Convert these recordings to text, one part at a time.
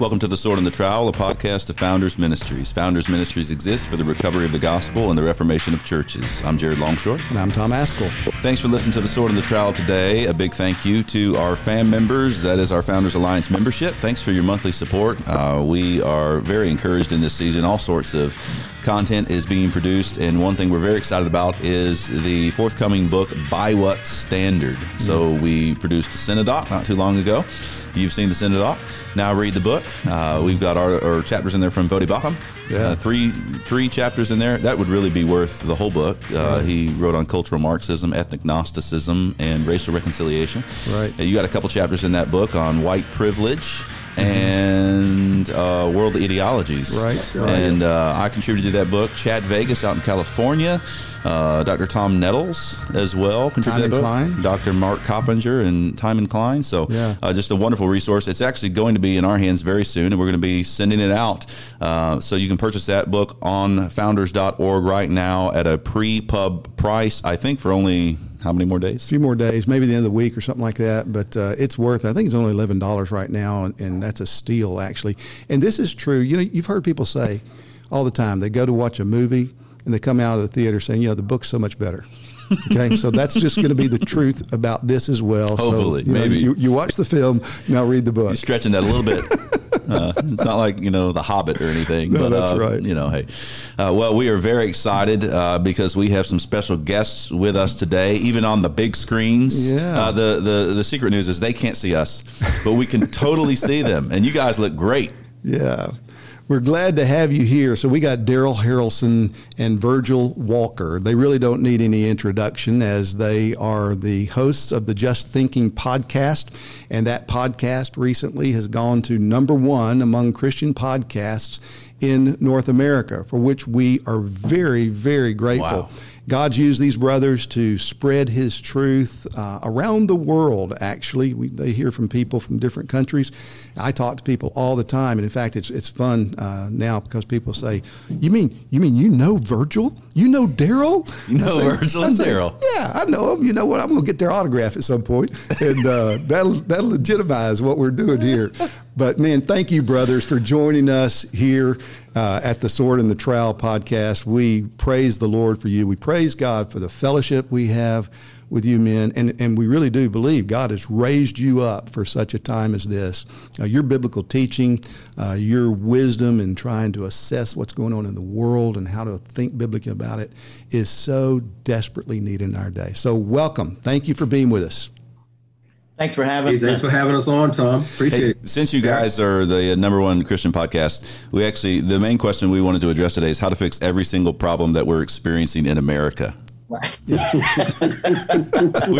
Welcome to The Sword and the Trowel, a podcast of Founders Ministries. Founders Ministries exists for the recovery of the gospel and the reformation of churches. I'm Jared Longshore. And I'm Tom Ascol. Thanks for listening to The Sword and the Trowel today. A big thank you to our fan members. That is our Founders Alliance membership. Thanks for your monthly support. Uh, we are very encouraged in this season. All sorts of content is being produced. And one thing we're very excited about is the forthcoming book, By What Standard? So we produced a Cinedoc not too long ago. You've seen the Cinedoc. Now read the book. Uh, we've got our, our, chapters in there from Baucham. Yeah. Uh, three three chapters in there. That would really be worth the whole book. Uh, right. He wrote on cultural Marxism, ethnic Gnosticism, and racial reconciliation. Right. You got a couple chapters in that book on white privilege and uh, World Ideologies. Right. right. And uh, I contributed to that book. Chad Vegas out in California. Uh, Dr. Tom Nettles as well contributed to that book. Cline. Dr. Mark Coppenger and Timon Cline. So yeah. Uh, just a wonderful resource. It's actually going to be in our hands very soon, and we're going to be sending it out. Uh, so you can purchase that book on founders.org right now at a pre-pub price, I think for only how many more days? A few more days, maybe the end of the week or something like that. But uh, it's worth. I think it's only eleven dollars right now, and, and, that's a steal actually. And this is true. You know, you've heard people say all the time they go to watch a movie and they come out of the theater saying, you know, the book's so much better. Okay, so that's just going to be the truth about this as well. Hopefully, so, you maybe know, you, you, watch the film, now read the book. You're stretching that a little bit. Uh, it's not like you know the Hobbit or anything. No, but, that's uh, right. You know, hey, uh, well, we are very excited uh, because we have some special guests with us today, even on the big screens. Yeah. Uh, the the the secret news is they can't see us, but we can totally see them, and you guys look great. Yeah. We're glad to have you here. So we got Darrell Harrison and Virgil Walker. They really don't need any introduction as they are the hosts of the Just Thinking podcast. And that podcast recently has gone to number one among Christian podcasts in North America, for which we are very, very grateful. Wow. God's used these brothers to spread His truth uh, around the world. Actually, we, they hear from people from different countries. I talk to people all the time, and in fact, it's it's fun uh, now because people say, "You mean you mean you know Virgil? You know Darrell? You know say, Virgil and Darrell? Yeah, I know them. You know what? I'm going to get their autograph at some point, and uh, that'll that'll legitimize what we're doing here. But man, thank you, brothers, for joining us here uh, at the Sword and the Trowel podcast. We praise the Lord for you. We praise God for the fellowship we have with you men, and, and we really do believe God has raised you up for such a time as this. Uh, your biblical teaching, uh, your wisdom in trying to assess what's going on in the world and how to think biblically about it is so desperately needed in our day. So, welcome. Thank you for being with us. Thanks for having hey, thanks for having us on, Tom. Appreciate hey, it. Since you guys are the number one Christian podcast, we actually the main question we wanted to address today is how to fix every single problem that we're experiencing in America. Right. we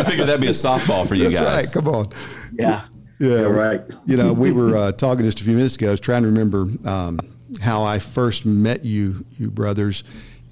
figured that'd be a softball for you That's guys. Right. Come on. Yeah. Yeah. You're right. You know, we were uh, talking just a few minutes ago. I was trying to remember um, how I first met you, you brothers,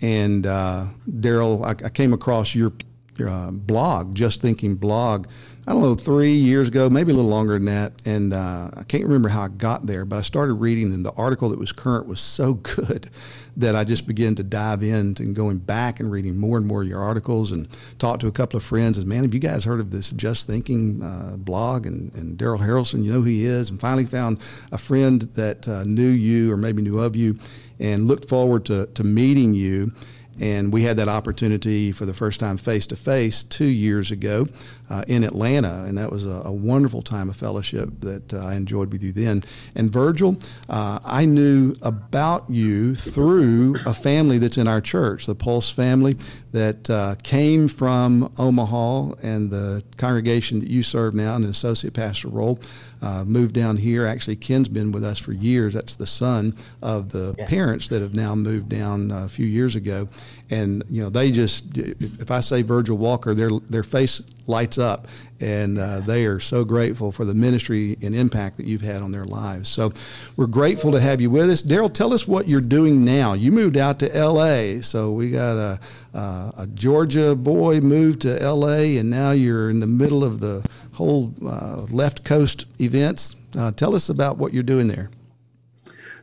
and uh, Darrell. I, I, came across your, your uh, blog, Just Thinking blog I don't know, three years ago, maybe a little longer than that. And uh, I can't remember how I got there, but I started reading, and the article that was current was so good that I just began to dive in and going back and reading more and more of your articles and talked to a couple of friends. And man, have you guys heard of this Just Thinking uh, blog? And, and Darrell Harrison, you know who he is. And finally found a friend that uh, knew you or maybe knew of you and looked forward to, to meeting you. And we had that opportunity for the first time face to face two years ago uh, in Atlanta, and that was a, a wonderful time of fellowship that uh, I enjoyed with you then. And Virgil, uh, I knew about you through a family that's in our church, the Pulse family, that uh, came from Omaha, and the congregation that you serve now in an associate pastor role. Uh, moved down here. Actually, Ken's been with us for years. That's the son of the yeah. parents that have now moved down a few years ago. And you know, they just if I say Virgil Walker, their their face lights up, and uh, they are so grateful for the ministry and impact that you've had on their lives. So we're grateful to have you with us. Darrell, tell us what you're doing now. You moved out to L.A., so we got a, a, a Georgia boy moved to L.A., and now you're in the middle of the whole uh, left coast events. Uh, tell us about what you're doing there.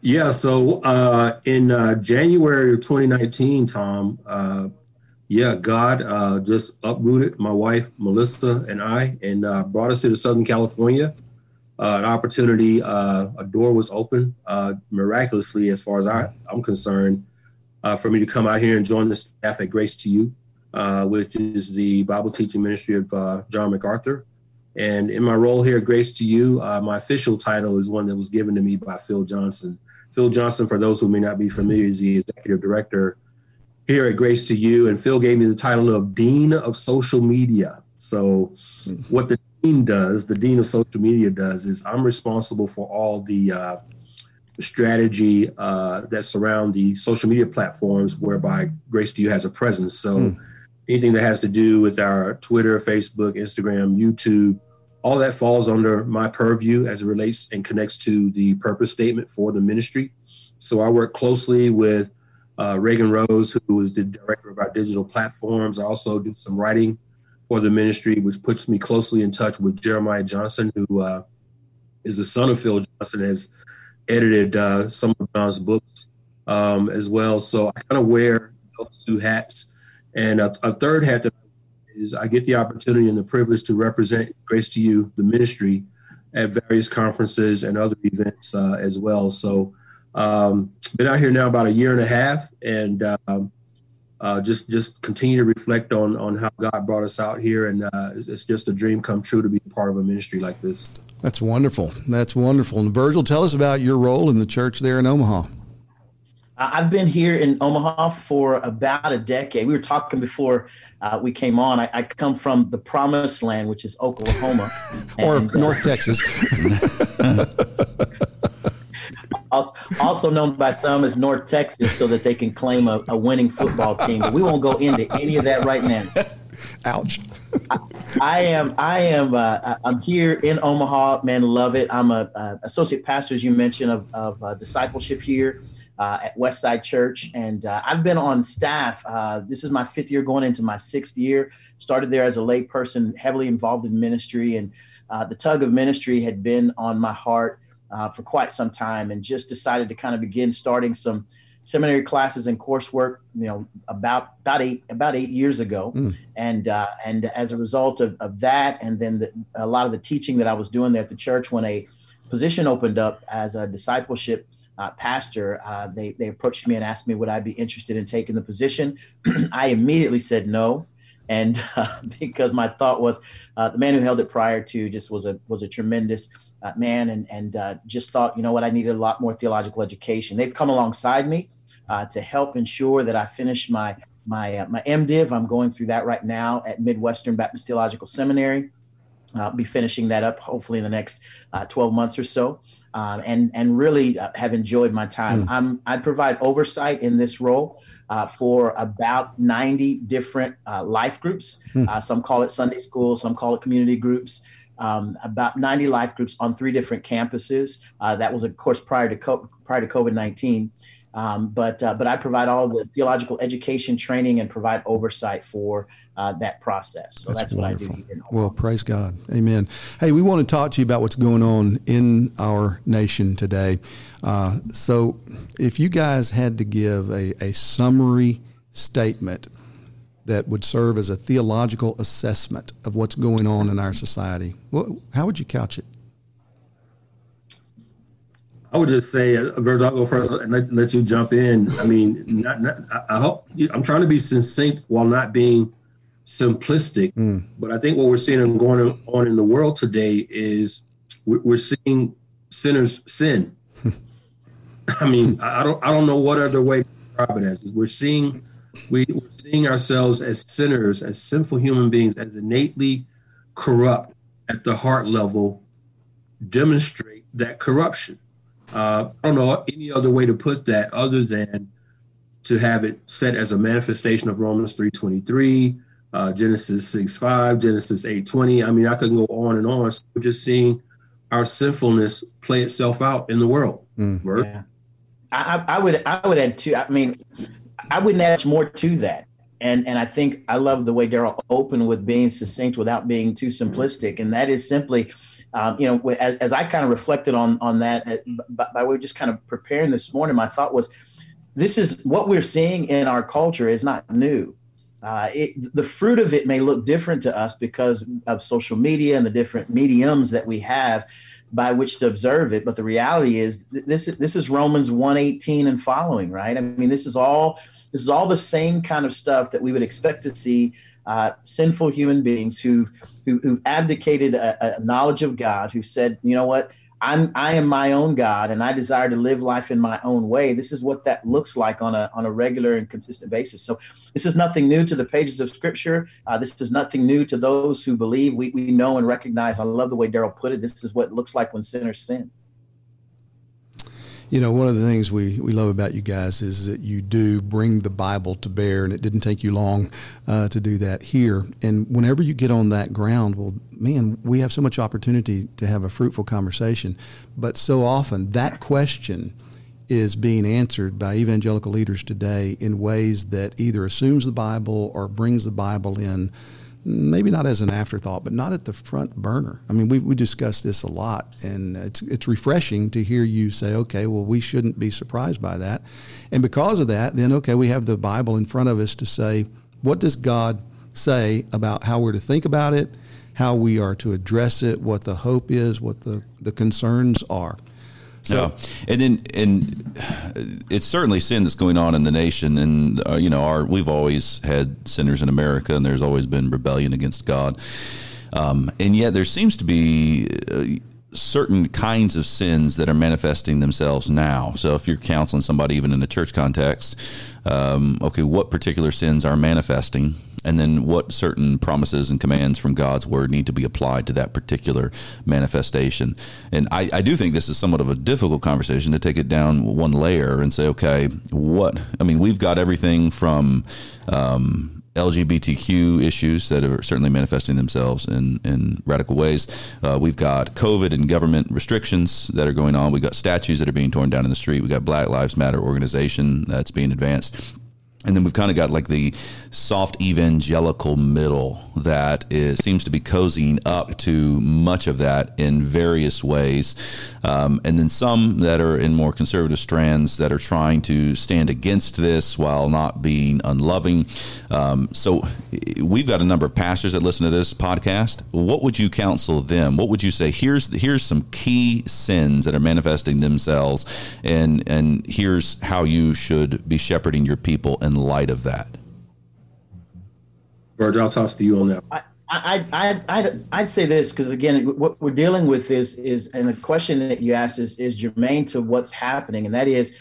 Yeah, so uh, in uh, January of 2019, Tom, uh, yeah, God uh, just uprooted my wife Melissa and I, and uh, brought us to Southern California. uh, an opportunity, a door was open miraculously, as far as I, I'm concerned, for me to come out here and join the staff at Grace to You, which is the Bible teaching ministry of John MacArthur. And in my role here at Grace to You, my official title is one that was given to me by Phil Johnson. Phil Johnson, for those who may not be familiar, is the executive director here at Grace to You. And Phil gave me the title of Dean of Social Media. So, what the dean does, the dean of social media does, is I'm responsible for all the uh, strategy uh, that surround the social media platforms whereby Grace to You has a presence. So, mm. anything that has to do with our Twitter, Facebook, Instagram, YouTube, all that falls under my purview as it relates and connects to the purpose statement for the ministry. So, I work closely with uh, Reagan Rose, who is the director of our digital platforms. I also do some writing for the ministry, which puts me closely in touch with Jeremiah Johnson, who uh, is the son of Phil Johnson, has edited uh, some of John's books um, as well. So I kind of wear those two hats. And a, a third hat that is I get the opportunity and the privilege to represent Grace to You, the ministry, at various conferences and other events uh, as well. So um, been out here now about a year and a half, and um, uh, just just continue to reflect on on how God brought us out here, and uh, it's, it's, just a dream come true to be part of a ministry like this. That's wonderful. That's wonderful. And Virgil, tell us about your role in the church there in Omaha. I've been here in Omaha for about a decade. We were talking before uh, we came on. I, I, come from the promised land, which is Oklahoma, or and, North uh, Texas. also known by some as North Texas, so that they can claim a, a winning football team. But we won't go into any of that right now. Ouch. I, I, am. I am. Uh, I'm here in Omaha. Man, love it. I'm a, a associate pastor, as you mentioned, of, of uh, discipleship here. Uh, at Westside Church, and uh, I've been on staff. Uh, this is my fifth year, going into my sixth year. Started there as a lay person, heavily involved in ministry, and uh, the tug of ministry had been on my heart uh, for quite some time and just decided to kind of begin starting some seminary classes and coursework you know about about eight about eight years ago mm. and uh, and as a result of, of that and then the, a lot of the teaching that i was doing there at the church when a position opened up as a discipleship uh, pastor uh, they, they approached me and asked me would i be interested in taking the position i immediately said no and uh, because my thought was uh, the man who held it prior to just was a was a tremendous uh, man and, and uh, just thought, you know what, I needed a lot more theological education. They've come alongside me to help ensure that I finish my my my MDiv. I'm going through that right now at Midwestern Baptist Theological Seminary. I'll be finishing that up hopefully in the next uh, 12 months or so, um, and and really uh, have enjoyed my time. Mm. I'm I provide oversight in this role. Uh, for about 90 different uh, life groups. Mm. Uh, some call it Sunday school, some call it community groups um, about 90 life groups on three different campuses. Uh, that was, of course, prior to co- prior to COVID 19. Um, but uh, but I provide all the theological education training and provide oversight for uh, that process. So that's, that's wonderful. what I do. Well, praise God, Amen. Hey, we want to talk to you about what's going on in our nation today. Uh, so, if you guys had to give a, a summary statement that would serve as a theological assessment of what's going on in our society. how would you couch it? I would just say, uh, Virgil, I'll go first and let, let you jump in. I mean, not, not, I hope I'm trying to be succinct while not being simplistic. Mm. But I think what we're seeing going on in the world today is we're seeing sinners sin. I mean, I don't I don't know what other way to describe it as. We're seeing we, are seeing ourselves as sinners, as sinful human beings, as innately corrupt at the heart level, demonstrate that corruption. Uh, I don't know any other way to put that other than to have it set as a manifestation of Romans 3.23, uh, Genesis 6.5, Genesis 8.20. I mean, I could go on and on. So we're just seeing our sinfulness play itself out in the world. Mm. Yeah. I, I, would I would add too. I mean, I wouldn't add more to that. And and I think I love the way Darrell opened with being succinct without being too simplistic. And that is simply, um, you know, as, as, I kind of reflected on on that uh, by, by way of just kind of preparing this morning, my thought was, this is what we're seeing in our culture is not new. Uh, it, the fruit of it may look different to us because of social media and the different mediums that we have by which to observe it. But the reality is this this is Romans 118 and following, right? I mean, this is all this is all the same kind of stuff that we would expect to see uh, sinful human beings who've who, who have abdicated a, a knowledge of God, who said, you know what, I'm I am my own God and I desire to live life in my own way. This is what that looks like on a on a regular and consistent basis. So this is nothing new to the pages of Scripture. Uh, this is nothing new to those who believe. We we know and recognize. I love the way Darrell put it. This is what it looks like when sinners sin. You know, one of the things we, we love about you guys is that you do bring the Bible to bear, and it didn't take you long uh, to do that here. And whenever you get on that ground, well, man, we have so much opportunity to have a fruitful conversation. But so often, that question is being answered by evangelical leaders today in ways that either assumes the Bible or brings the Bible in maybe not as an afterthought, but not at the front burner. I mean, we, we discuss this a lot, and it's, it's refreshing to hear you say, okay, well, we shouldn't be surprised by that. And because of that, then, okay, we have the Bible in front of us to say, what does God say about how we're to think about it, how we are to address it, what the hope is, what the, the concerns are. So, and then and it's certainly sin that's going on in the nation, and uh, you know, our we've always had sinners in America, and there's always been rebellion against God, um, and yet there seems to be. Uh, certain kinds of sins that are manifesting themselves now. So, if you're counseling somebody, even in a church context, um, okay, what particular sins are manifesting? And then what certain promises and commands from God's word need to be applied to that particular manifestation. And I, I, do think this is somewhat of a difficult conversation to take it down one layer and say, okay, what? I mean, we've got everything from um, LGBTQ issues that are certainly manifesting themselves in, in radical ways. Uh, we've got COVID and government restrictions that are going on. We've got statues that are being torn down in the street. We've got Black Lives Matter organization that's being advanced and then we've kind of got like the soft evangelical middle that is, seems to be cozying up to much of that in various ways. Um, and then some that are in more conservative strands that are trying to stand against this while not being unloving. Um, so we've got a number of pastors that listen to this podcast. What would you counsel them? What would you say? Here's here's some key sins that are manifesting themselves, and and here's how you should be shepherding your people in light of that? Virg, I'll toss to you on that. I, I, I, I'd, I'd say this because again, what we're dealing with is is and the question that you asked is is germane to what's happening, and that is,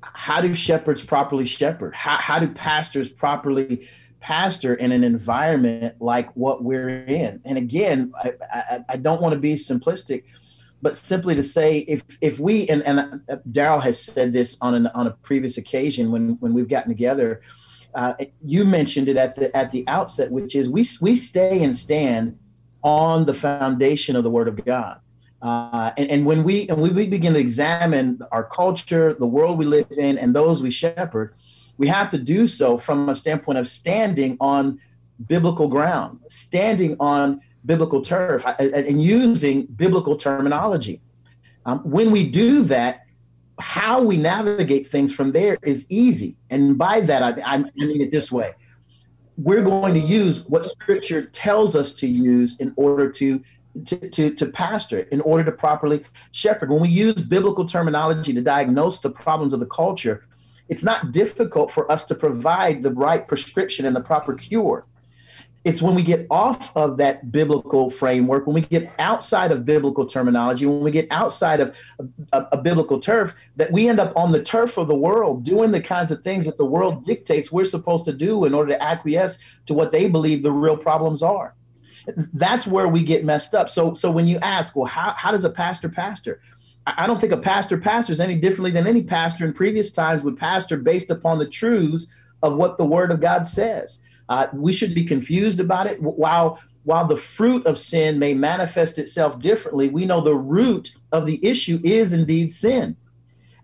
how do shepherds properly shepherd? How how do pastors properly pastor in an environment like what we're in? And again, I, I, I don't want to be simplistic, but simply to say if if we and, and uh, Darrell has said this on an on a previous occasion when when we've gotten together. Uh, you mentioned it at the at the outset, which is we we stay and stand on the foundation of the Word of God. Uh, and, and, when we and we begin to examine our culture, the world we live in, and those we shepherd, we have to do so from a standpoint of standing on biblical ground, standing on biblical turf and using biblical terminology. Um, when we do that, how we navigate things from there is easy. And by that, I, I mean it this way we're going to use what scripture tells us to use in order to to, to, to pastor, in order to properly shepherd. When we use biblical terminology to diagnose the problems of the culture, it's not difficult for us to provide the right prescription and the proper cure. It's when we get off of that biblical framework, when we get outside of biblical terminology, when we get outside of a, a, biblical turf, that we end up on the turf of the world doing the kinds of things that the world dictates we're supposed to do in order to acquiesce to what they believe the real problems are. That's where we get messed up. So, so when you ask, well, how, how does a pastor pastor? I don't think a pastor pastors any differently than any pastor in previous times would pastor based upon the truths of what the Word of God says. Uh, we should be confused about it. While while the fruit of sin may manifest itself differently, we know the root of the issue is indeed sin.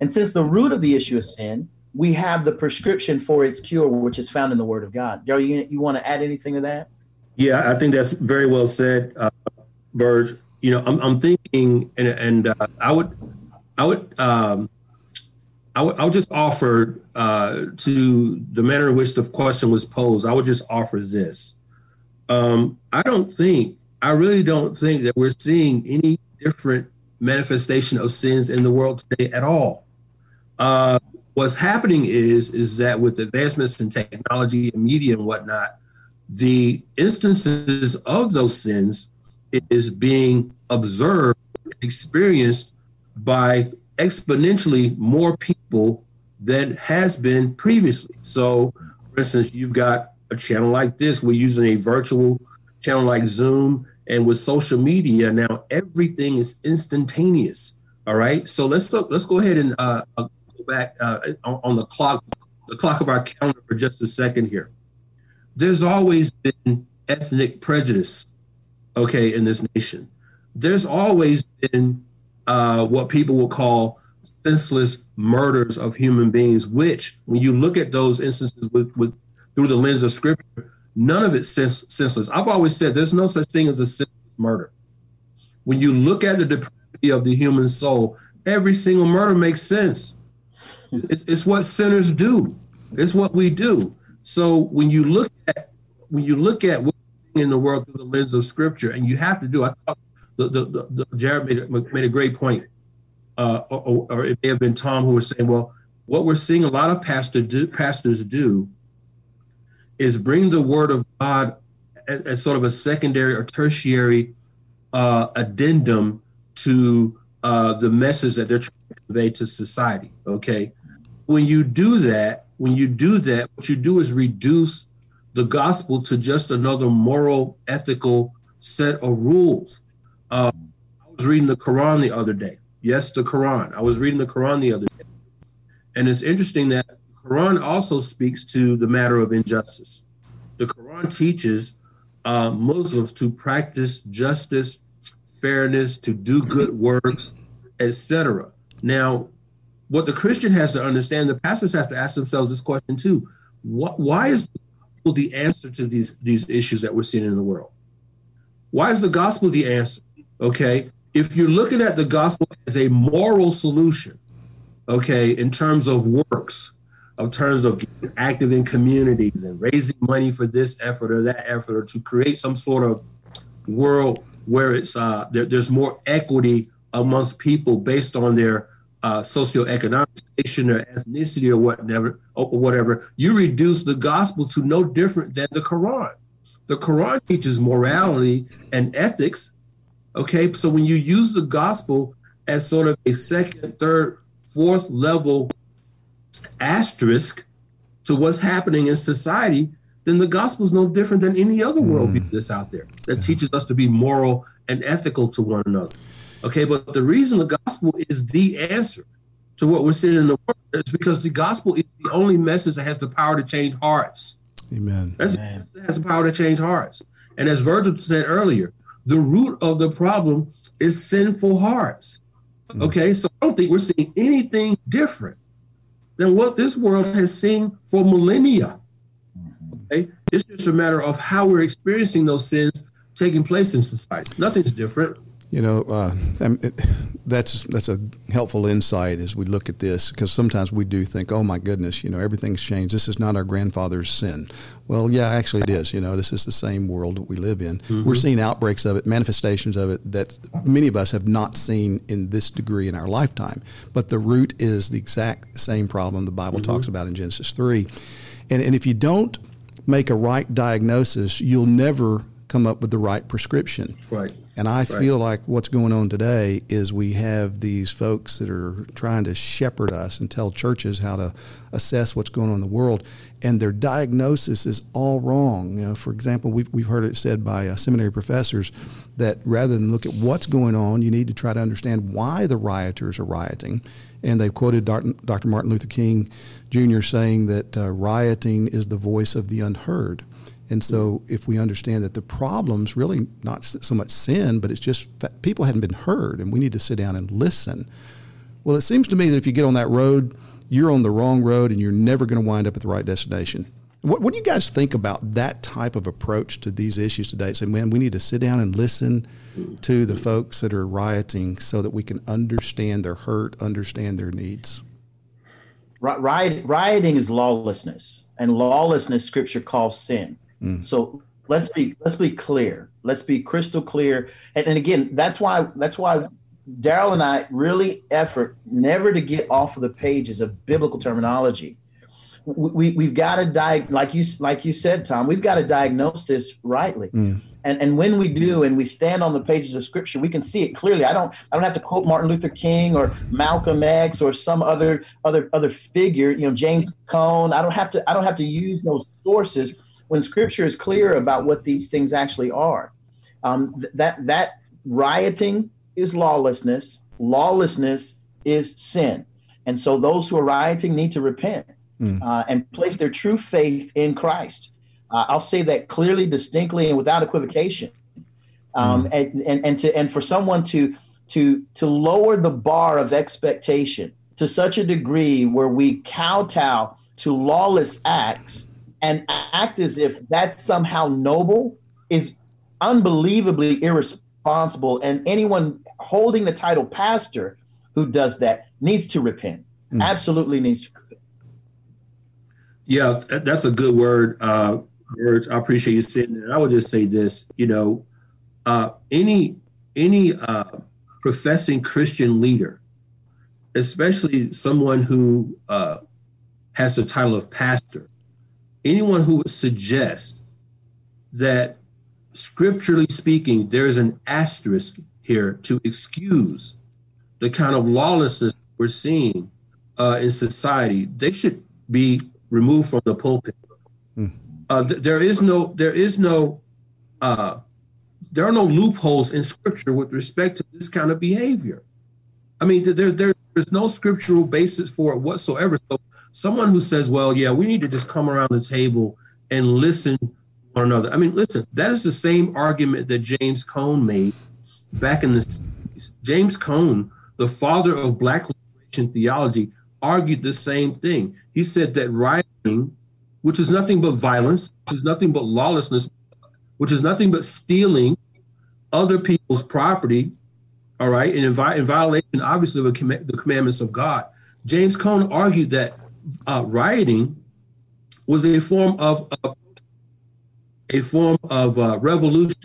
And since the root of the issue is sin, we have the prescription for its cure, which is found in the Word of God. Joe, you, you want to add anything to that? Yeah, I think that's very well said, uh, Virg. You know, I'm, I'm thinking, and, and uh, I would, I would um, I would, just offer uh, to the manner in which the question was posed. I would just offer this. Um, I don't think, I really don't think that we're seeing any different manifestation of sins in the world today at all. Uh, what's happening is is that with advancements in technology and media and whatnot, the instances of those sins is being observed, experienced by exponentially more people than has been previously. So, for instance, you've got a channel like this. We're using a virtual channel like Zoom, and with social media now, everything is instantaneous. All right. So let's look, let's go ahead and uh, uh go back uh, on, on the clock, the clock of our calendar for just a second here. There's always been ethnic prejudice, okay, in this nation. There's always been uh, what people will call senseless murders of human beings, which, when you look at those instances with, with through the lens of scripture, none of it's sens- senseless. I've always said there's no such thing as a senseless murder. When you look at the depravity of the human soul, every single murder makes sense. It's, it's what sinners do. It's what we do. So when you look at when you look at what's in the world through the lens of Scripture, and you have to do, I thought the, the, the, the Jared made made a great point, uh, or, or, it may have been Tom who was saying, well, what we're seeing a lot of pastor do, pastors do is bring the Word of God as, as sort of a secondary or tertiary uh, addendum to uh, the message that they're trying to convey to society. Okay, when you do that, when you do that, what you do is reduce the gospel to just another moral, ethical set of rules. Uh, I was reading the Quran the other day. Yes, the Quran. I was reading the Quran the other day. And it's interesting that the Quran also speaks to the matter of injustice. The Quran teaches uh, Muslims to practice justice, fairness, to do good works, etc. Now, what the Christian has to understand, the pastors have to ask themselves this question too: what, Why is the gospel the answer to these these issues that we're seeing in the world? Why is the gospel the answer? Okay, if you're looking at the gospel as a moral solution, okay, in terms of works, in terms of getting active in communities and raising money for this effort or that effort, or to create some sort of world where it's uh, there, there's more equity amongst people based on their uh, socioeconomic station or ethnicity or whatever, or whatever, you reduce the gospel to no different than the Quran. The Quran teaches morality and ethics. Okay, so when you use the gospel as sort of a second, third, fourth level asterisk to what's happening in society, then the gospel is no different than any other worldview mm. that's out there that teaches us to be moral and ethical to one another. Okay, but the reason the gospel is the answer to what we're seeing in the world is because the gospel is the only message that has the power to change hearts. Amen. That's Amen. That has the power to change hearts. And as Virgil said earlier, the root of the problem is sinful hearts. Mm. Okay, so I don't think we're seeing anything different than what this world has seen for millennia. Mm-hmm. Okay, it's just a matter of how we're experiencing those sins taking place in society. Nothing's different. You know, uh, it, that's that's a helpful insight as we look at this because sometimes we do think, oh my goodness, you know, everything's changed. This is not our grandfather's sin. Well, yeah, actually it is. You know, this is the same world that we live in. Mm-hmm. We're seeing outbreaks of it, manifestations of it that many of us have not seen in this degree in our lifetime. But the root is the exact same problem the Bible mm-hmm. talks about in Genesis three, and and if you don't make a right diagnosis, you'll never come up with the right prescription. Right. And I right. feel like what's going on today is we have these folks that are trying to shepherd us and tell churches how to assess what's going on in the world, and their diagnosis is all wrong. You know, for example, we've, we've heard it said by uh, seminary professors that rather than look at what's going on, you need to try to understand why the rioters are rioting. And they've quoted Dr. Martin Luther King Jr. saying that uh, rioting is the voice of the unheard. And so, if we understand that the problem's really not so much sin, but it's just people hadn't been heard, and we need to sit down and listen. Well, it seems to me that if you get on that road, you're on the wrong road, and you're never going to wind up at the right destination. What, what, do you guys think about that type of approach to these issues today? Say, man, we need to sit down and listen to the folks that are rioting so that we can understand their hurt, understand their needs. Riot, rioting is lawlessness, and lawlessness, Scripture calls sin. Mm. So let's be let's be clear. Let's be crystal clear. And, and again, that's why that's why Darrell and I really effort never to get off of the pages of biblical terminology. We, we have got to die like you like you said, Tom. We've got to diagnose this rightly. Mm. And and when we do, and we stand on the pages of Scripture, we can see it clearly. I don't I don't have to quote Martin Luther King or Malcolm X or some other other other figure. You know James Cone. I don't have to I don't have to use those sources when Scripture is clear about what these things actually are. Um, th- that that rioting is lawlessness. Lawlessness is sin. And so those who are rioting need to repent mm. uh, and place their true faith in Christ. Uh, I'll say that clearly, distinctly, and without equivocation. Um, mm. and, and, and, to, and for someone to, to, to lower the bar of expectation to such a degree where we kowtow to lawless acts and act as if that's somehow noble is unbelievably irresponsible and anyone holding the title pastor who does that needs to repent. Mm. Absolutely needs to repent. Yeah, that's a good word, uh, words. I appreciate you saying that. I would just say this: you know, uh, any any uh, professing Christian leader, especially someone who uh, has the title of pastor, anyone who would suggest that scripturally speaking, there's an asterisk here to excuse the kind of lawlessness we're seeing uh, in society. They should be removed from the pulpit. Mm. Uh, th- there is no, there is no, uh, there are no loopholes in scripture with respect to this kind of behavior. I mean, there, there, there's no scriptural basis for it whatsoever. So someone who says, well, yeah, we need to just come around the table and listen one another. I mean, listen, that is the same argument that James Cone made back in the 60s. James Cone, the father of black liberation theology, argued the same thing. He said that rioting, which is nothing but violence, which is nothing but lawlessness, which is nothing but stealing other people's property, all right, and in, in violation, obviously, of the commandments of God. James Cone argued that uh, rioting was a form of, of a form of uh, revolution.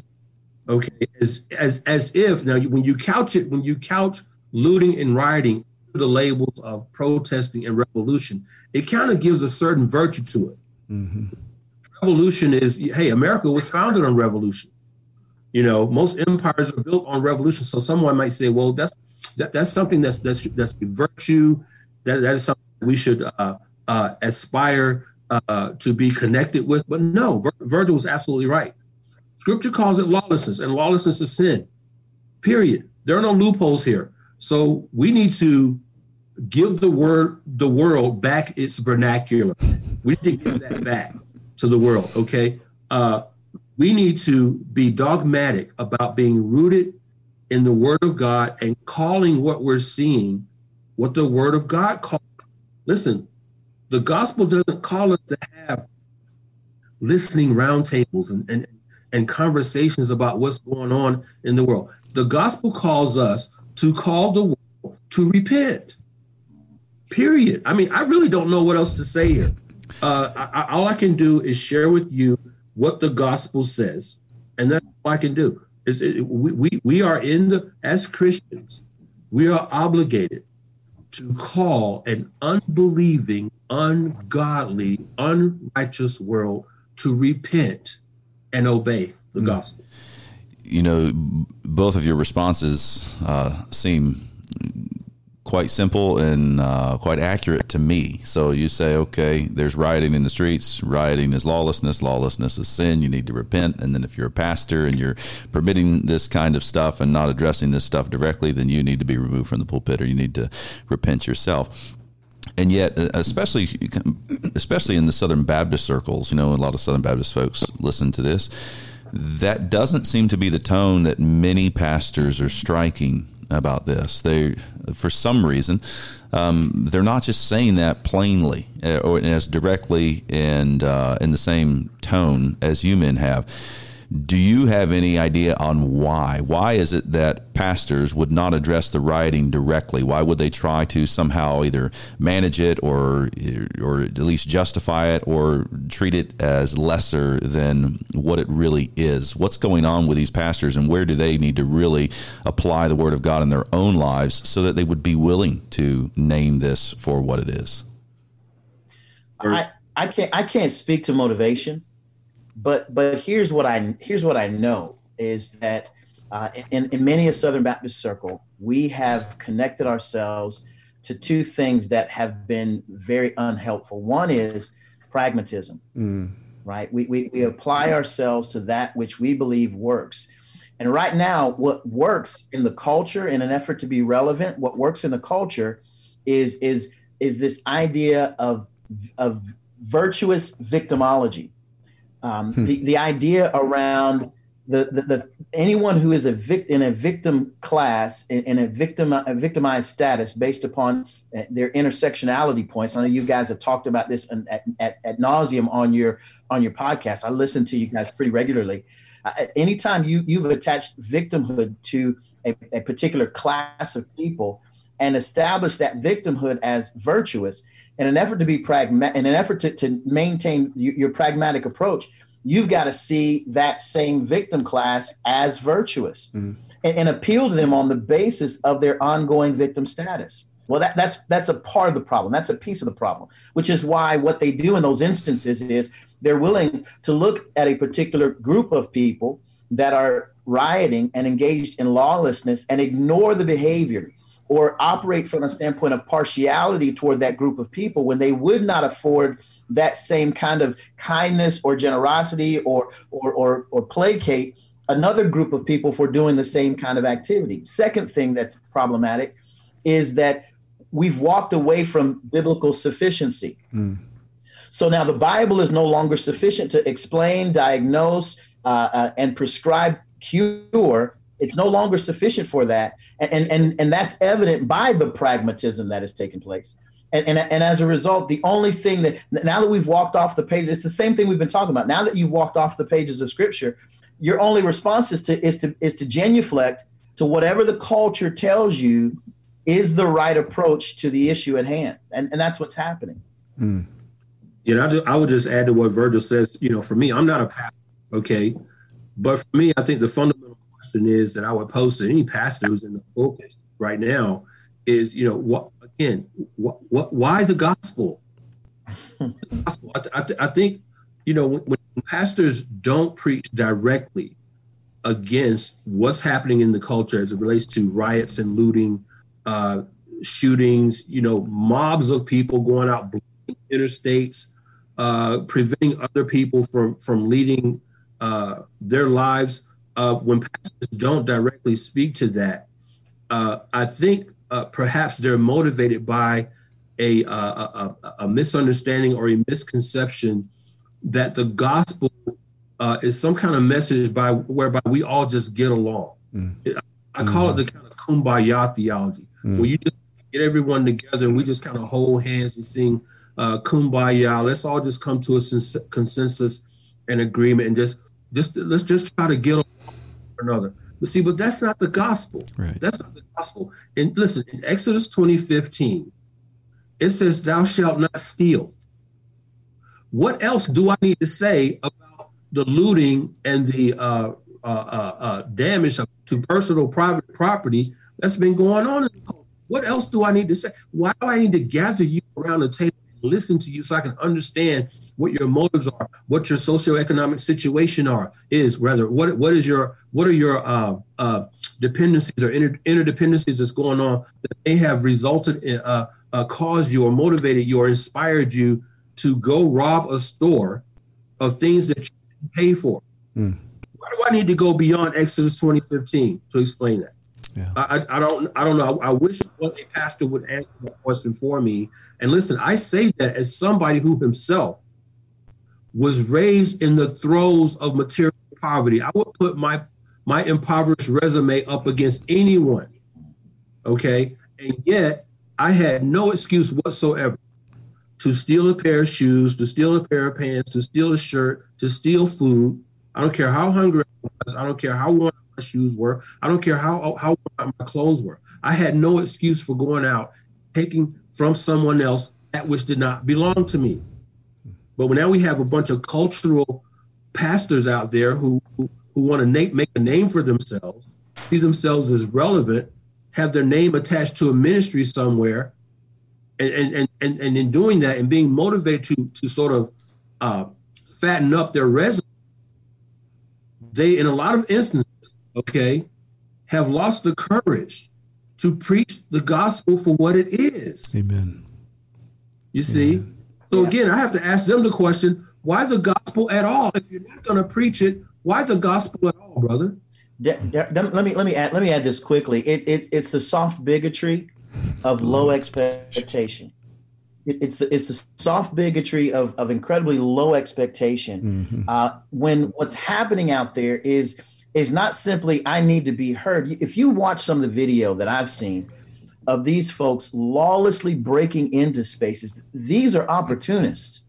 Okay, as as as if now when you couch it, when you couch looting and rioting the labels of protesting and revolution, it kind of gives a certain virtue to it. Mm-hmm. Revolution is hey, America was founded on revolution. You know, most empires are built on revolution. So someone might say, well, that's that, that's something that's that's that's a virtue. That that is something we should uh, uh, aspire uh, to be connected with. But no, Vir- Virgil was absolutely right. Scripture calls it lawlessness, and lawlessness is sin. Period. There are no loopholes here. So we need to give the word the world back its vernacular. We need to give that back to the world. Okay. Uh, we need to be dogmatic about being rooted in the Word of God and calling what we're seeing what the Word of God calls. Listen, the gospel doesn't call us to have listening roundtables and, and, and conversations about what's going on in the world. The gospel calls us to call the world to repent. Period. I mean, I really don't know what else to say here. Uh, I, all I can do is share with you what the gospel says, and that's all I can do. Is it, we, we we are in the as Christians, we are obligated to call an unbelieving, ungodly, unrighteous world to repent and obey the mm. gospel. You know, both of your responses uh, seem quite simple and uh, quite accurate to me. So you say, okay, there's rioting in the streets. Rioting is lawlessness. Lawlessness is sin. You need to repent. And then if you're a pastor and you're permitting this kind of stuff and not addressing this stuff directly, then you need to be removed from the pulpit or you need to repent yourself and yet, uh, especially especially in the Southern Baptist circles, you know, a lot of Southern Baptist folks listen to this. That doesn't seem to be the tone that many pastors are striking about this. They, for some reason, um, they're not just saying that plainly uh, or as directly and uh, in the same tone as you men have. Do you have any idea on why? Why is it that pastors would not address the rioting directly? Why would they try to somehow either manage it or or at least justify it or treat it as lesser than what it really is? What's going on with these pastors and where do they need to really apply the word of God in their own lives so that they would be willing to name this for what it is? I, I can't I can't speak to motivation but but here's what I here's what I know is that uh, in, in many a Southern Baptist circle, we have connected ourselves to two things that have been very unhelpful. One is pragmatism, mm. right? We, we, we apply ourselves to that which we believe works. And right now, what works in the culture in an effort to be relevant, what works in the culture is, is, is this idea of, of virtuous victimology um, hmm. the, the idea around the, the, the, anyone who is a vict in a victim class in, in a victim a victimized status based upon uh, their intersectionality points. I know you guys have talked about this at, at, at nauseum on your on your podcast. I listen to you guys pretty regularly. Uh, anytime you you've attached victimhood to a, a particular class of people and establish that victimhood as virtuous, in an effort to be pragmatic, in an effort to, to maintain your, your pragmatic approach, you've got to see that same victim class as virtuous mm-hmm. and, and, appeal to them on the basis of their ongoing victim status. Well, that, that's that's a part of the problem. That's a piece of the problem, which is why what they do in those instances is they're willing to look at a particular group of people that are rioting and engaged in lawlessness and ignore the behavior or operate from a standpoint of partiality toward that group of people when they would not afford that same kind of kindness or generosity or or or, or placate another group of people for doing the same kind of activity. Second thing that's problematic is that we've walked away from biblical sufficiency. Mm. So now the Bible is no longer sufficient to explain, diagnose, uh, uh, and prescribe cure it's no longer sufficient for that. And, and, and that's evident by the pragmatism that has taken place. And, and, and as a result, the only thing that now that we've walked off the page, it's the same thing we've been talking about. Now that you've walked off the pages of scripture, your only response is to is to is to genuflect to whatever the culture tells you is the right approach to the issue at hand. And, and that's what's happening. Mm. You know, I, just, I would just add to what Virgil says, you know, for me, I'm not a pastor, okay? But for me, I think the fundamental question is that I would pose to any pastor who's in the focus right now is, you know, what again, what, what why the gospel? the gospel. I, I, I, think, you know, when, when pastors don't preach directly against what's happening in the culture as it relates to riots and looting, uh, shootings, you know, mobs of people going out blowing interstates, uh, preventing other people from from leading uh, their lives uh, when pastors don't directly speak to that, uh, I think uh, perhaps they're motivated by a, uh, a, a, misunderstanding or a misconception that the gospel uh, is some kind of message by whereby we all just get along. Mm. I call mm. it the kind of kumbaya theology, mm. where you just get everyone together and we just kind of hold hands and sing uh, kumbaya. Let's all just come to a consensus and agreement and just just let's just try to get another. But see, but that's not the gospel. Right. That's not the gospel. And listen, in Exodus 20, 15, it says, Thou shalt not steal. What else do I need to say about the looting and the uh, uh, uh, uh damage to personal private property that's been going on? What else do I need to say? Why do I need to gather you around the table listen to you so I can understand what your motives are, what your socioeconomic situation are is rather what what is your what are your uh, uh, dependencies or inter- interdependencies that's going on that may have resulted in uh, uh, caused you or motivated you or inspired you to go rob a store of things that you pay for. Mm. Why do I need to go beyond Exodus 2015 to explain that? Yeah. I, I don't I don't know. I, I wish a pastor would answer that question for me. And listen, I say that as somebody who himself was raised in the throes of material poverty. I would put my my impoverished resume up against anyone. Okay. And yet I had no excuse whatsoever to steal a pair of shoes, to steal a pair of pants, to steal a shirt, to steal food. I don't care how hungry I was. I don't care how my shoes were. I don't care how how my clothes were. I had no excuse for going out, taking from someone else that which did not belong to me. But now we have a bunch of cultural pastors out there who who, who want to na- make a name for themselves, see themselves as relevant, have their name attached to a ministry somewhere, and and and and in doing that and being motivated to to sort of uh, fatten up their resume, they in a lot of instances, okay, have lost the courage to preach the gospel for what it is. Amen. You see? Amen. So Yeah. again, I have to ask them the question, why the gospel at all? If you're not going to preach it, why the gospel at all, brother? De- de- de- let me let me add let me add this quickly. It, it it's the soft bigotry of low expectation. It, it's the it's the soft bigotry of of incredibly low expectation. Mhm. Uh, when what's happening out there is is not simply I need to be heard. If you watch some of the video that I've seen of these folks lawlessly breaking into spaces, these are opportunists.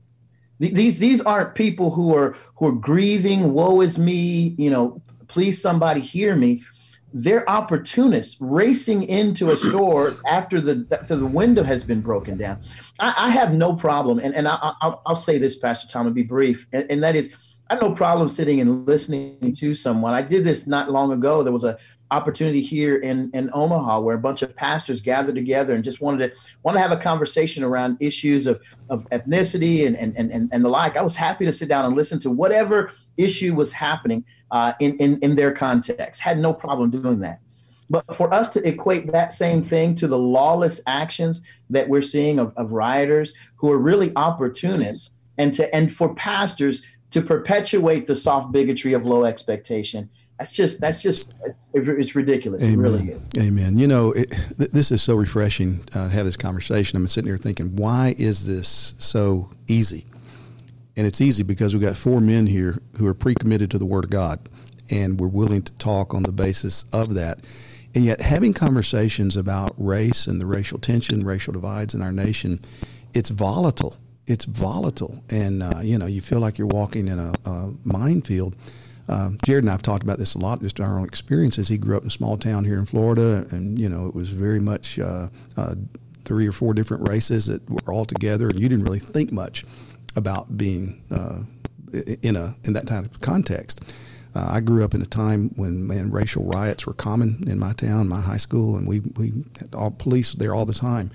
These these aren't people who are who are grieving. Woe is me. You know, please somebody hear me. They're opportunists racing into a store after the after the window has been broken down. I, I have no problem, and and I, I'll, I'll say this, Pastor Tom, and be brief, and, and that is, I have no problem sitting and listening to someone. I did this not long ago. There was a opportunity here in in Omaha where a bunch of pastors gathered together and just wanted to want to have a conversation around issues of of ethnicity and and and, and the like. I was happy to sit down and listen to whatever issue was happening uh, in, in in their context. Had no problem doing that. But for us to equate that same thing to the lawless actions that we're seeing of, of rioters who are really opportunists, and to and for pastors to perpetuate the soft bigotry of low expectation, that's just that's just it's ridiculous. It really is. Amen. You know, it, th- this is so refreshing uh, to have this conversation. I'm sitting here thinking, why is this so easy? And it's easy because we've got four men here who are pre-committed to the Word of God, and we're willing to talk on the basis of that. And yet, having conversations about race and the racial tension, racial divides in our nation, it's volatile. It's volatile, and uh, you know, you feel like you're walking in a, a minefield. Um, Jared and I have talked about this a lot, just our own experiences. He grew up in a small town here in Florida, and you know, it was very much uh, uh, three or four different races that were all together, and you didn't really think much about being uh, in a in that type of context. Uh, I grew up in a time when man racial riots were common in my town, my high school, and we we had all police there all the time.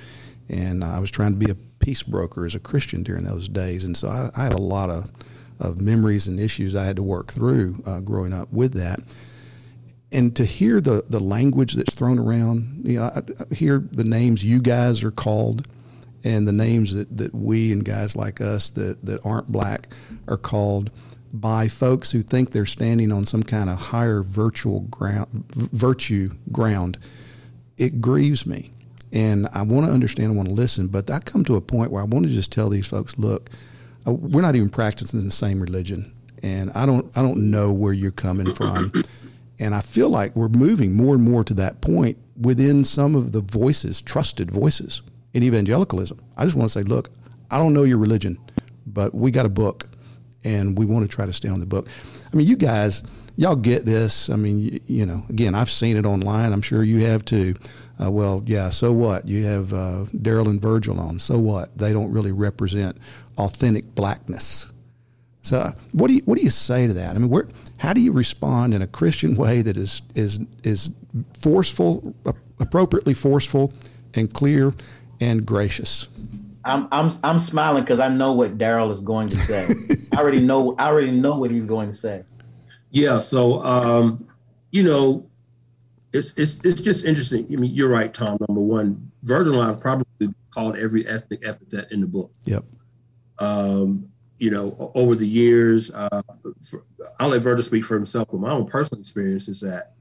And I was trying to be a peace broker as a Christian during those days, and so I, I have a lot of of memories and issues I had to work through uh, growing up with that. And to hear the the language that's thrown around, you know, I, I hear the names you guys are called and the names that, that we and guys like us that, that aren't black are called by folks who think they're standing on some kind of higher virtual ground, virtue ground, it grieves me. And I want to understand, I want to listen, but I come to a point where I want to just tell these folks, look, uh, we're not even practicing the same religion, and I don't, I don't know where you're coming from, and I feel like we're moving more and more to that point within some of the voices, trusted voices in evangelicalism. I just want to say, look, I don't know your religion, but we got a book, and we want to try to stay on the book. I mean, you guys, y'all get this. I mean, you, you know, again, I've seen it online. I'm sure you have too. Uh, well, yeah. So what? You have uh, Darrell and Virgil on. So what? They don't really represent authentic blackness. So, what do you what do you say to that? I mean, where how do you respond in a Christian way that is is is forceful, appropriately forceful, and clear and gracious? I'm I'm I'm smiling because I know what Darrell is going to say. I already know I already know what he's going to say. Yeah. So, um, you know, it's it's it's just interesting. I mean, you're right, Tom. Number one, Virgil and probably called every ethnic epithet in the book. Yep. Um, you know, over the years, uh, for, I'll let Virgil speak for himself. But my own personal experience is that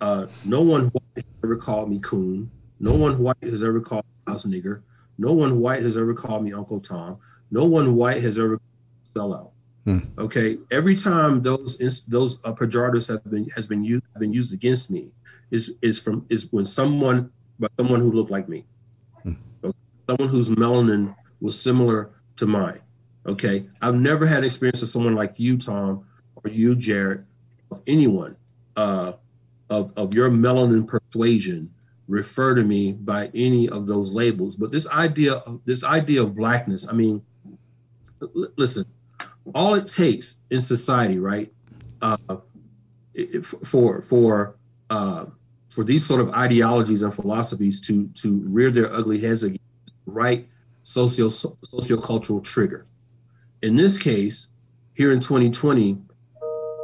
uh, no one white has ever called me coon. No one white has ever called me house nigger. No one white has ever called me Uncle Tom. No one white has ever sell out. Hmm. Okay, every time those those uh, pejoratives have been has been used have been used against me is is from is when someone but someone who looked like me, Hmm. Okay? someone whose melanin was similar to mine. Okay, I've never had experience with someone like you, Tom, or or you, Jared, of anyone uh, of, of your melanin persuasion refer to me by any of those labels. But this idea of this idea of blackness, I mean, l- listen, all it takes in society, right, uh, it, for for uh, for these sort of ideologies and philosophies to to rear their ugly heads against right socio sociocultural trigger. In this case, here in 2020,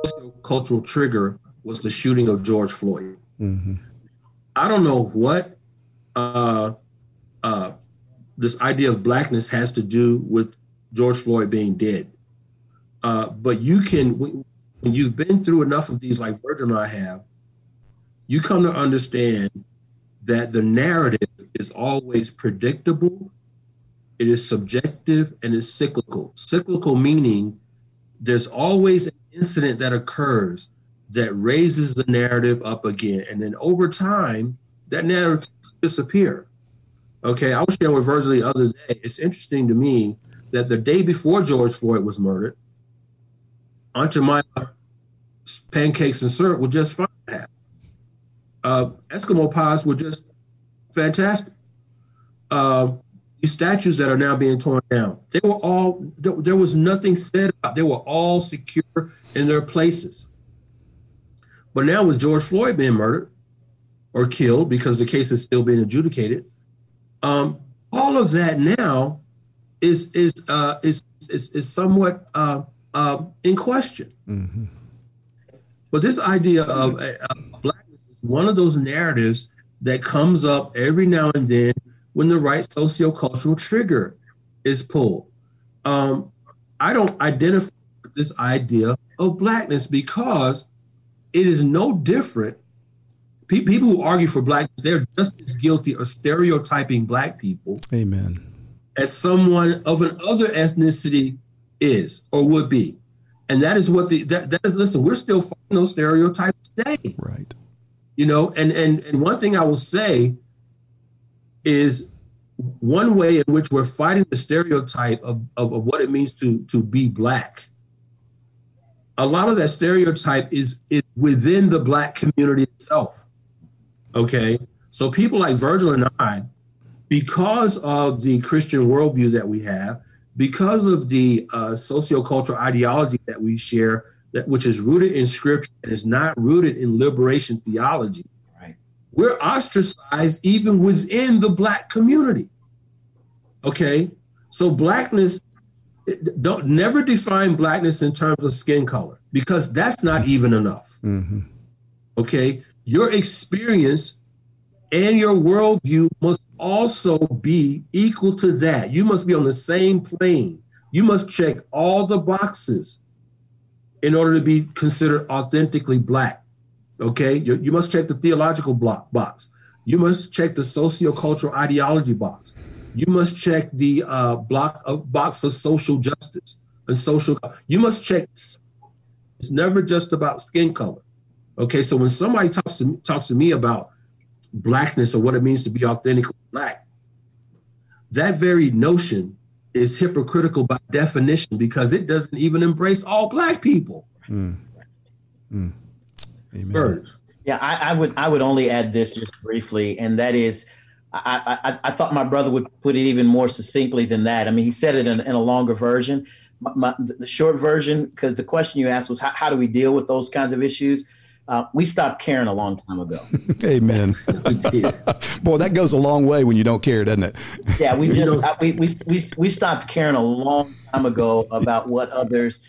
sociocultural trigger was the shooting of George Floyd. Mm-hmm. I don't know what uh, uh, this idea of blackness has to do with George Floyd being dead. Uh, but you can, when you've been through enough of these, like Virgil and I have, you come to understand that the narrative is always predictable, it is subjective, and it's cyclical. Cyclical meaning there's always an incident that occurs that raises the narrative up again. And then over time, that narrative disappear. Okay, I was sharing with Virgil the other day. It's interesting to me that the day before George Floyd was murdered, Aunt Jemima pancakes and syrup were just fine. Uh, Eskimo pies were just fantastic. Uh, these statues that are now being torn down, they were all, there, there was nothing said about, they were all secure in their places. But now with George Floyd being murdered or killed because the case is still being adjudicated, um, all of that now is is uh, is, is is somewhat uh, uh, in question. Mm-hmm. But this idea of uh, blackness is one of those narratives that comes up every now and then when the right sociocultural trigger is pulled. Um, I don't identify with this idea of blackness because it is no different. people who argue for blackness, they're just as guilty of stereotyping black people. Amen. As someone of an other ethnicity is or would be. And that is what the that, that is listen, we're still fighting those stereotypes today. Right. You know, and and and one thing I will say is one way in which we're fighting the stereotype of, of, of what it means to to be black a lot of that stereotype is is within the black community itself. Okay, so people like Virgil and I, because of the Christian worldview that we have, because of the uh, sociocultural ideology that we share, that which is rooted in Scripture and is not rooted in liberation theology, right? We're ostracized even within the black community. Okay, so blackness don't never define blackness in terms of skin color because that's not even enough. Mm-hmm. Okay, your experience and your worldview must also be equal to that. You must be on the same plane. You must check all the boxes in order to be considered authentically black. Okay, you, you must check the theological block box. You must check the sociocultural ideology box you must check the uh, block of box of social justice and social. You must check. It's never just about skin color. Okay, so when somebody talks to talks to me about blackness or what it means to be authentically black, that very notion is hypocritical by definition because it doesn't even embrace all black people. Mm. Mm. Amen. Yeah, I, I would I would only add this just briefly, and that is I, I, I, thought my brother would put it even more succinctly than that. I mean, he said it in, in a longer version. My, my, the short version, because the question you asked was how, how, do we deal with those kinds of issues? Uh, we stopped caring a long time ago. Amen. Boy, that goes a long way when you don't care, doesn't it? yeah, we just we, we, we, we stopped caring a long time ago about what others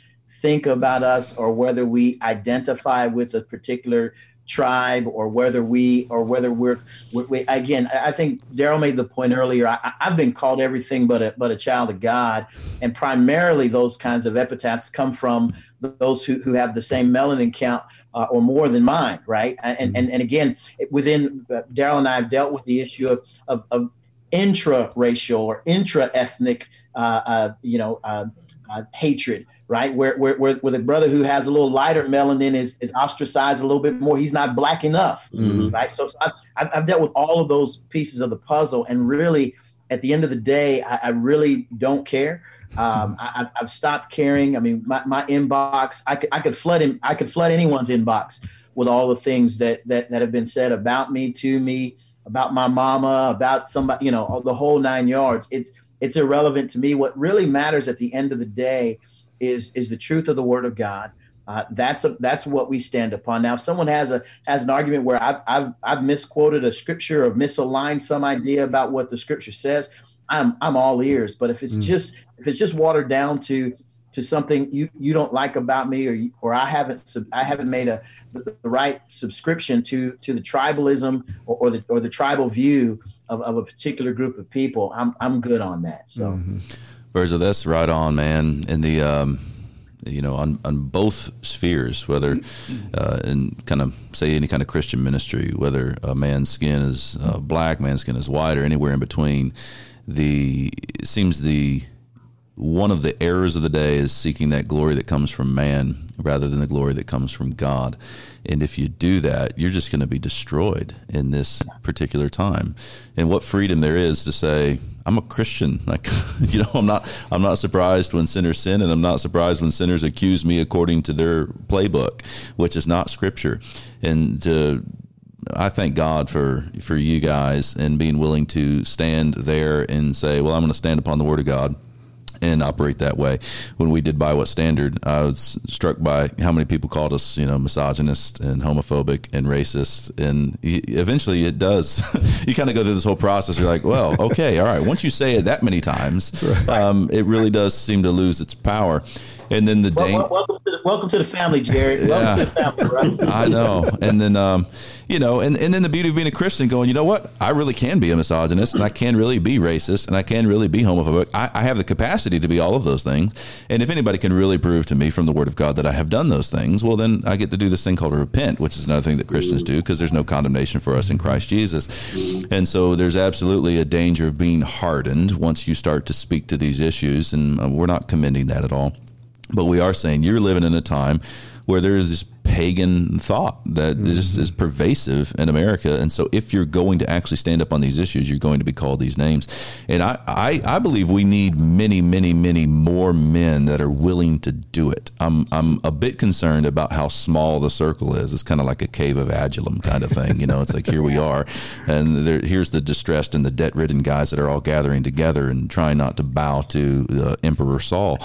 think about us or whether we identify with a particular tribe or whether we or whether we're we, we, again i think Darrell made the point earlier I, have been called everything but a, but a child of god and primarily those kinds of epithets come from those who, who have the same melanin count uh, or more than mine right and and, and again within uh, Darrell and i have dealt with the issue of, of, of intra-racial or intra-ethnic uh, uh you know uh, uh, hatred right? Where, where, where, where, the brother who has a little lighter melanin is, is ostracized a little bit more. He's not black enough, mm-hmm. right? So, so I've, I've, I've, dealt with all of those pieces of the puzzle. And really, at the end of the day, I, I really don't care. Um, I, have stopped caring. I mean, my, my inbox, I could, I could flood him. I could flood anyone's inbox with all the things that, that, that have been said about me, to me, about my mama, about somebody, you know, the whole nine yards. It's, it's irrelevant to me. What really matters at the end of the day is, is the truth of the word of God. Uh, that's a, that's what we stand upon. Now, if someone has a has an argument where I've, I've I've misquoted a scripture or misaligned some idea about what the scripture says, I'm I'm all ears. But if it's mm. just if it's just watered down to to something you you don't like about me or or I haven't I haven't made a the, the, right subscription to to the tribalism or, or, the or the tribal view of, of a particular group of people, I'm I'm good on that. So, mm-hmm. Virgil, that's right on, man. In the um you know, on, on both spheres, whether uh, in kind of say any kind of Christian ministry, whether a man's skin is uh, black, man's skin is white, or anywhere in between, the seems the one of the errors of the day is seeking that glory that comes from man rather than the glory that comes from God. And if you do that, you're just going to be destroyed in this particular time. And what freedom there is to say, I'm a Christian. Like, you know, I'm not, I'm not surprised when sinners sin, and I'm not surprised when sinners accuse me according to their playbook, which is not scripture. And to, I thank God for for you guys and being willing to stand there and say, "Well, I'm going to stand upon the Word of God." and operate that way. When we did by what standard, I was struck by how many people called us, you know, misogynist and homophobic and racist. And eventually it does. you kind of go through this whole process. You're like, well, okay, all right. Once you say it that many times, right. um, it really does seem to lose its power. And then the well, dang- welcome, to the, welcome to the family, Jared. Welcome yeah. to the family, right? I know. And then, um, you know, and, and then the beauty of being a Christian going, you know what? I really can be a misogynist and I can really be racist and I can really be homophobic. I, I have the capacity to be all of those things. And if anybody can really prove to me from the word of God that I have done those things, well, then I get to do this thing called repent, which is another thing that Christians do because there's no condemnation for us in Christ Jesus. And so there's absolutely a danger of being hardened once you start to speak to these issues. And uh, we're not commending that at all. But we are saying you're living in a time where there is this pagan thought that mm-hmm. is, is pervasive in America. And so, if you're going to actually stand up on these issues, you're going to be called these names. And I, I, I believe we need many, many, many more men that are willing to do it. I'm, I'm a bit concerned about how small the circle is. It's kind of like a cave of Adullam kind of thing. You know, it's like here we are, and there, here's the distressed and the debt ridden guys that are all gathering together and trying not to bow to uh, Emperor Saul.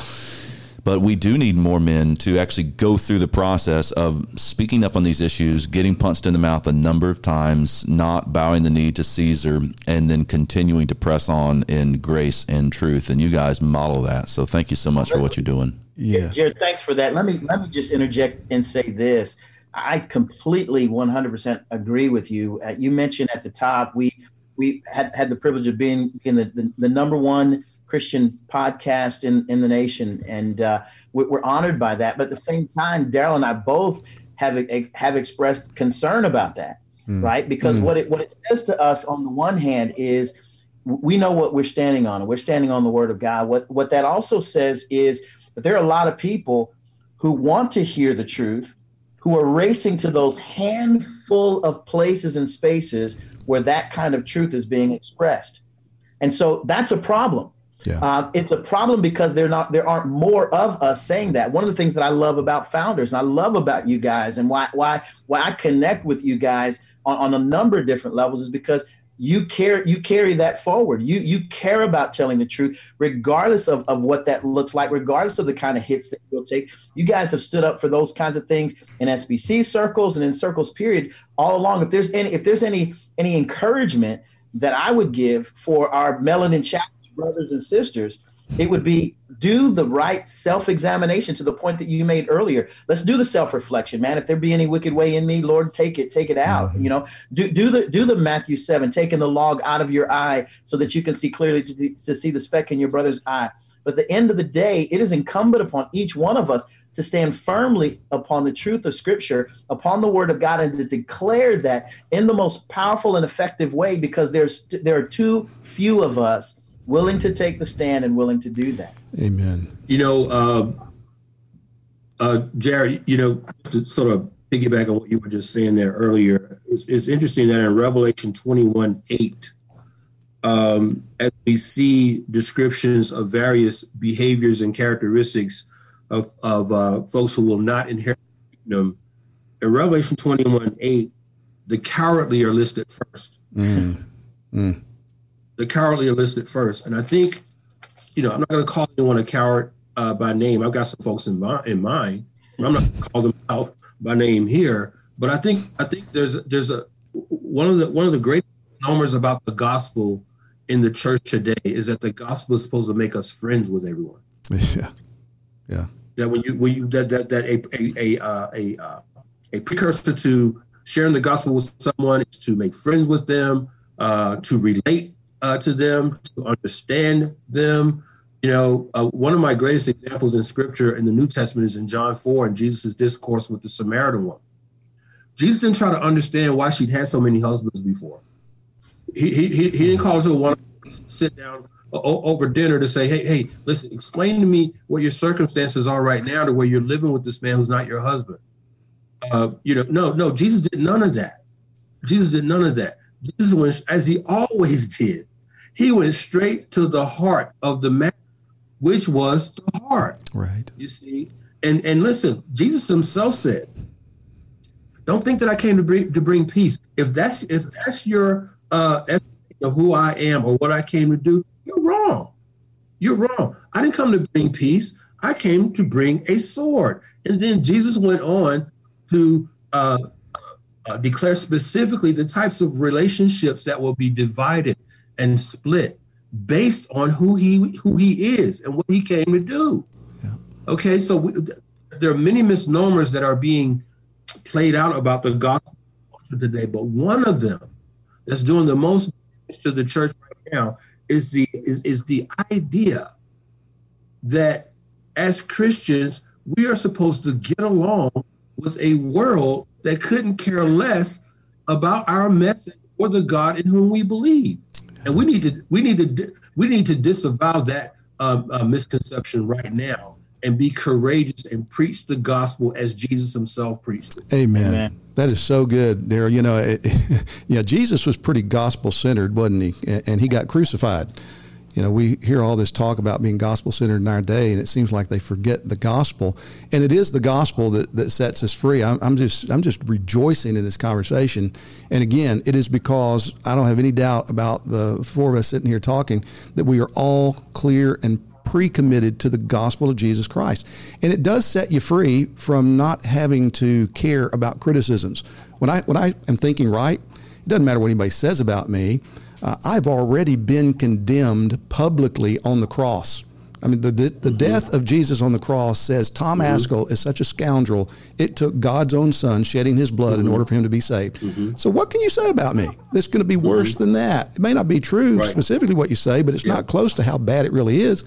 But we do need more men to actually go through the process of speaking up on these issues, getting punched in the mouth a number of times, not bowing the knee to Caesar, and then continuing to press on in grace and truth. And you guys model that. So thank you so much for what you're doing. Yeah. Jared, thanks for that. Let me let me just interject and say this. I completely 100% agree with you. Uh, you mentioned at the top we we had, had the privilege of being in the, the, the number one Christian podcast in, in the nation. And uh, we're honored by that. But at the same time, Darrell and I both have, have expressed concern about that, mm. right? Because mm. what, it, what it says to us on the one hand is we know what we're standing on, and we're standing on the word of God. What, what that also says is that there are a lot of people who want to hear the truth, who are racing to those handful of places and spaces where that kind of truth is being expressed. And so that's a problem yeah. Um, it's a problem because there not there aren't more of us saying that. One of the things that I love about founders and I love about you guys and why why why I connect with you guys on, on a number of different levels is because you care you carry that forward. You you care about telling the truth, regardless of, of what that looks like, regardless of the kind of hits that you'll take. You guys have stood up for those kinds of things in SBC circles and in circles period all along. If there's any if there's any any encouragement that I would give for our melanin chat brothers and sisters, it would be do the right self-examination to the point that you made earlier. Let's do the self-reflection, man. If there be any wicked way in me, Lord, take it, take it out. Mm-hmm. You know, do do the do the Matthew seven, taking the log out of your eye so that you can see clearly to, to see the speck in your brother's eye. But at the end of the day, it is incumbent upon each one of us to stand firmly upon the truth of Scripture, upon the Word of God, and to declare that in the most powerful and effective way, because there's there are too few of us willing to take the stand and willing to do that. Amen. You know, uh, uh, Jared, you know, to sort of piggyback on what you were just saying there earlier, it's, it's interesting that in Revelation 21 8, um, as we see descriptions of various behaviors and characteristics of, of uh, folks who will not inherit them, in Revelation 21 8, the cowardly are listed first. Mm. Mm. The cowardly are listed first. And I think, you know, I'm not going to call anyone a coward uh, by name. I've got some folks in, my, in mind. I'm not going to call them out by name here. But I think I think there's there's a one of the one of the great numbers about the gospel in the church today is that the gospel is supposed to make us friends with everyone. Yeah, yeah. That when you when you that that that a a a uh, a, uh, a precursor to sharing the gospel with someone is to make friends with them, uh, to relate uh, to them, to understand them. You know, uh, one of my greatest examples in Scripture in the New Testament is in John four and Jesus' discourse with the Samaritan woman. Jesus didn't try to understand why she'd had so many husbands before he, he, he didn't call her to one sit down over dinner to say, hey, hey, listen, explain to me what your circumstances are right now to where you're living with this man who's not your husband. Uh, you know, no, no, Jesus did none of that. Jesus did none of that. Jesus went, as he always did, he went straight to the heart of the matter, which was the heart. Right. You see, and and listen, Jesus himself said, "Don't think that I came to bring to bring peace. If that's if that's your uh, of who I am or what I came to do, you're wrong. You're wrong. I didn't come to bring peace. I came to bring a sword. And then Jesus went on to uh, uh, declare specifically the types of relationships that will be divided and split based on who he who he is and what he came to do. Yeah. Okay, so we, there are many misnomers that are being played out about the gospel today, but one of them that's doing the most damage to the church right now is the is, is the idea that as Christians we are supposed to get along with a world that couldn't care less about our message or the God in whom we believe. And we need to we need to we need to disavow that uh, uh, misconception right now and be courageous and preach the gospel as Jesus himself preached it. Amen. Amen. That is so good, Darrell. You know, it, yeah, Jesus was pretty gospel centered, wasn't he? And he got crucified. You know, we hear all this talk about being gospel centered in our day, and it seems like they forget the gospel. And it is the gospel that, that sets us free. I'm, I'm just I'm just rejoicing in this conversation. And again, it is because I don't have any doubt about the four of us sitting here talking that we are all clear and pre-committed to the gospel of Jesus Christ. And it does set you free from not having to care about criticisms. When I when I am thinking right, it doesn't matter what anybody says about me. Uh, I've already been condemned publicly on the cross. I mean, the, the, the mm-hmm. death of Jesus on the cross says Tom mm-hmm. Ascol is such a scoundrel. It took God's own son shedding his blood mm-hmm. in order for him to be saved. Mm-hmm. So, what can you say about me that's going to be worse than that? It may not be true right. specifically what you say, but it's yeah. not close to how bad it really is.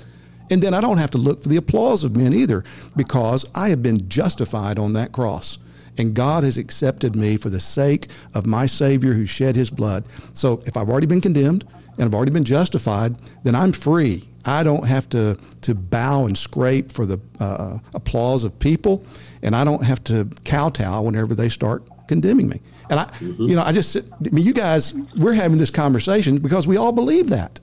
And then I don't have to look for the applause of men either because I have been justified on that cross. And God has accepted me for the sake of my Savior who shed his blood. So if I've already been condemned and I've already been justified, then I'm free. I don't have to, to bow and scrape for the uh, applause of people, and I don't have to kowtow whenever they start condemning me. And I, mm-hmm. you know, I just, I mean, you guys, we're having this conversation because we all believe that.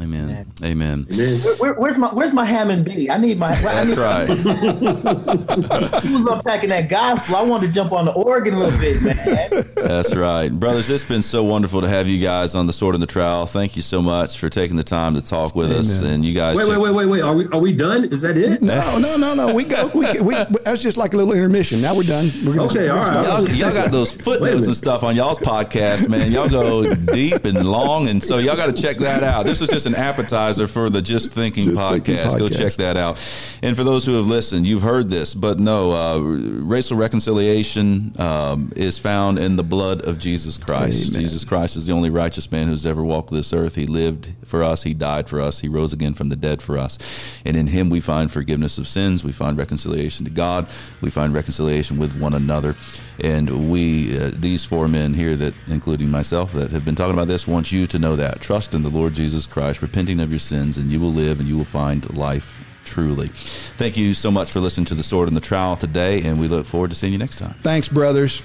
Amen. Amen. Amen. Where, where, where's my Where's my Hammond B? I need my. That's need, right. he was unpacking that gospel. I wanted to jump on the organ a little bit, man. That's right, brothers. It's been so wonderful to have you guys on the Sword and the Trowel. Thank you so much for taking the time to talk with Amen. us. And you guys. Wait, wait, wait, wait, wait. Are we Are we done? Is that it? No, no, no, no. We go. We, we, that's just like a little intermission. Now we're done. We're gonna, okay, all right. Y'all, y'all got those footnotes and stuff on y'all's podcast, man. Y'all go deep and long, and so y'all got to check that out. This is just an appetizer for the Just Thinking, Just podcast. Thinking podcast. Go check that out. And for those who have listened, you've heard this, but no, uh, racial reconciliation um, is found in the blood of Jesus Christ. Amen. Jesus Christ is the only righteous man who's ever walked this earth. He lived for us, He died for us, He rose again from the dead for us. And in Him we find forgiveness of sins, we find reconciliation to God, we find reconciliation with one another. And we, uh, these four men here, that including myself, that have been talking about this, want you to know that. Trust in the Lord Jesus Christ, repenting of your sins, and you will live and you will find life truly. Thank you so much for listening to the Sword and the Trowel today, and we look forward to seeing you next time. Thanks, brothers.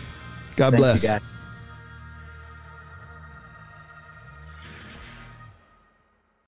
God Thank bless.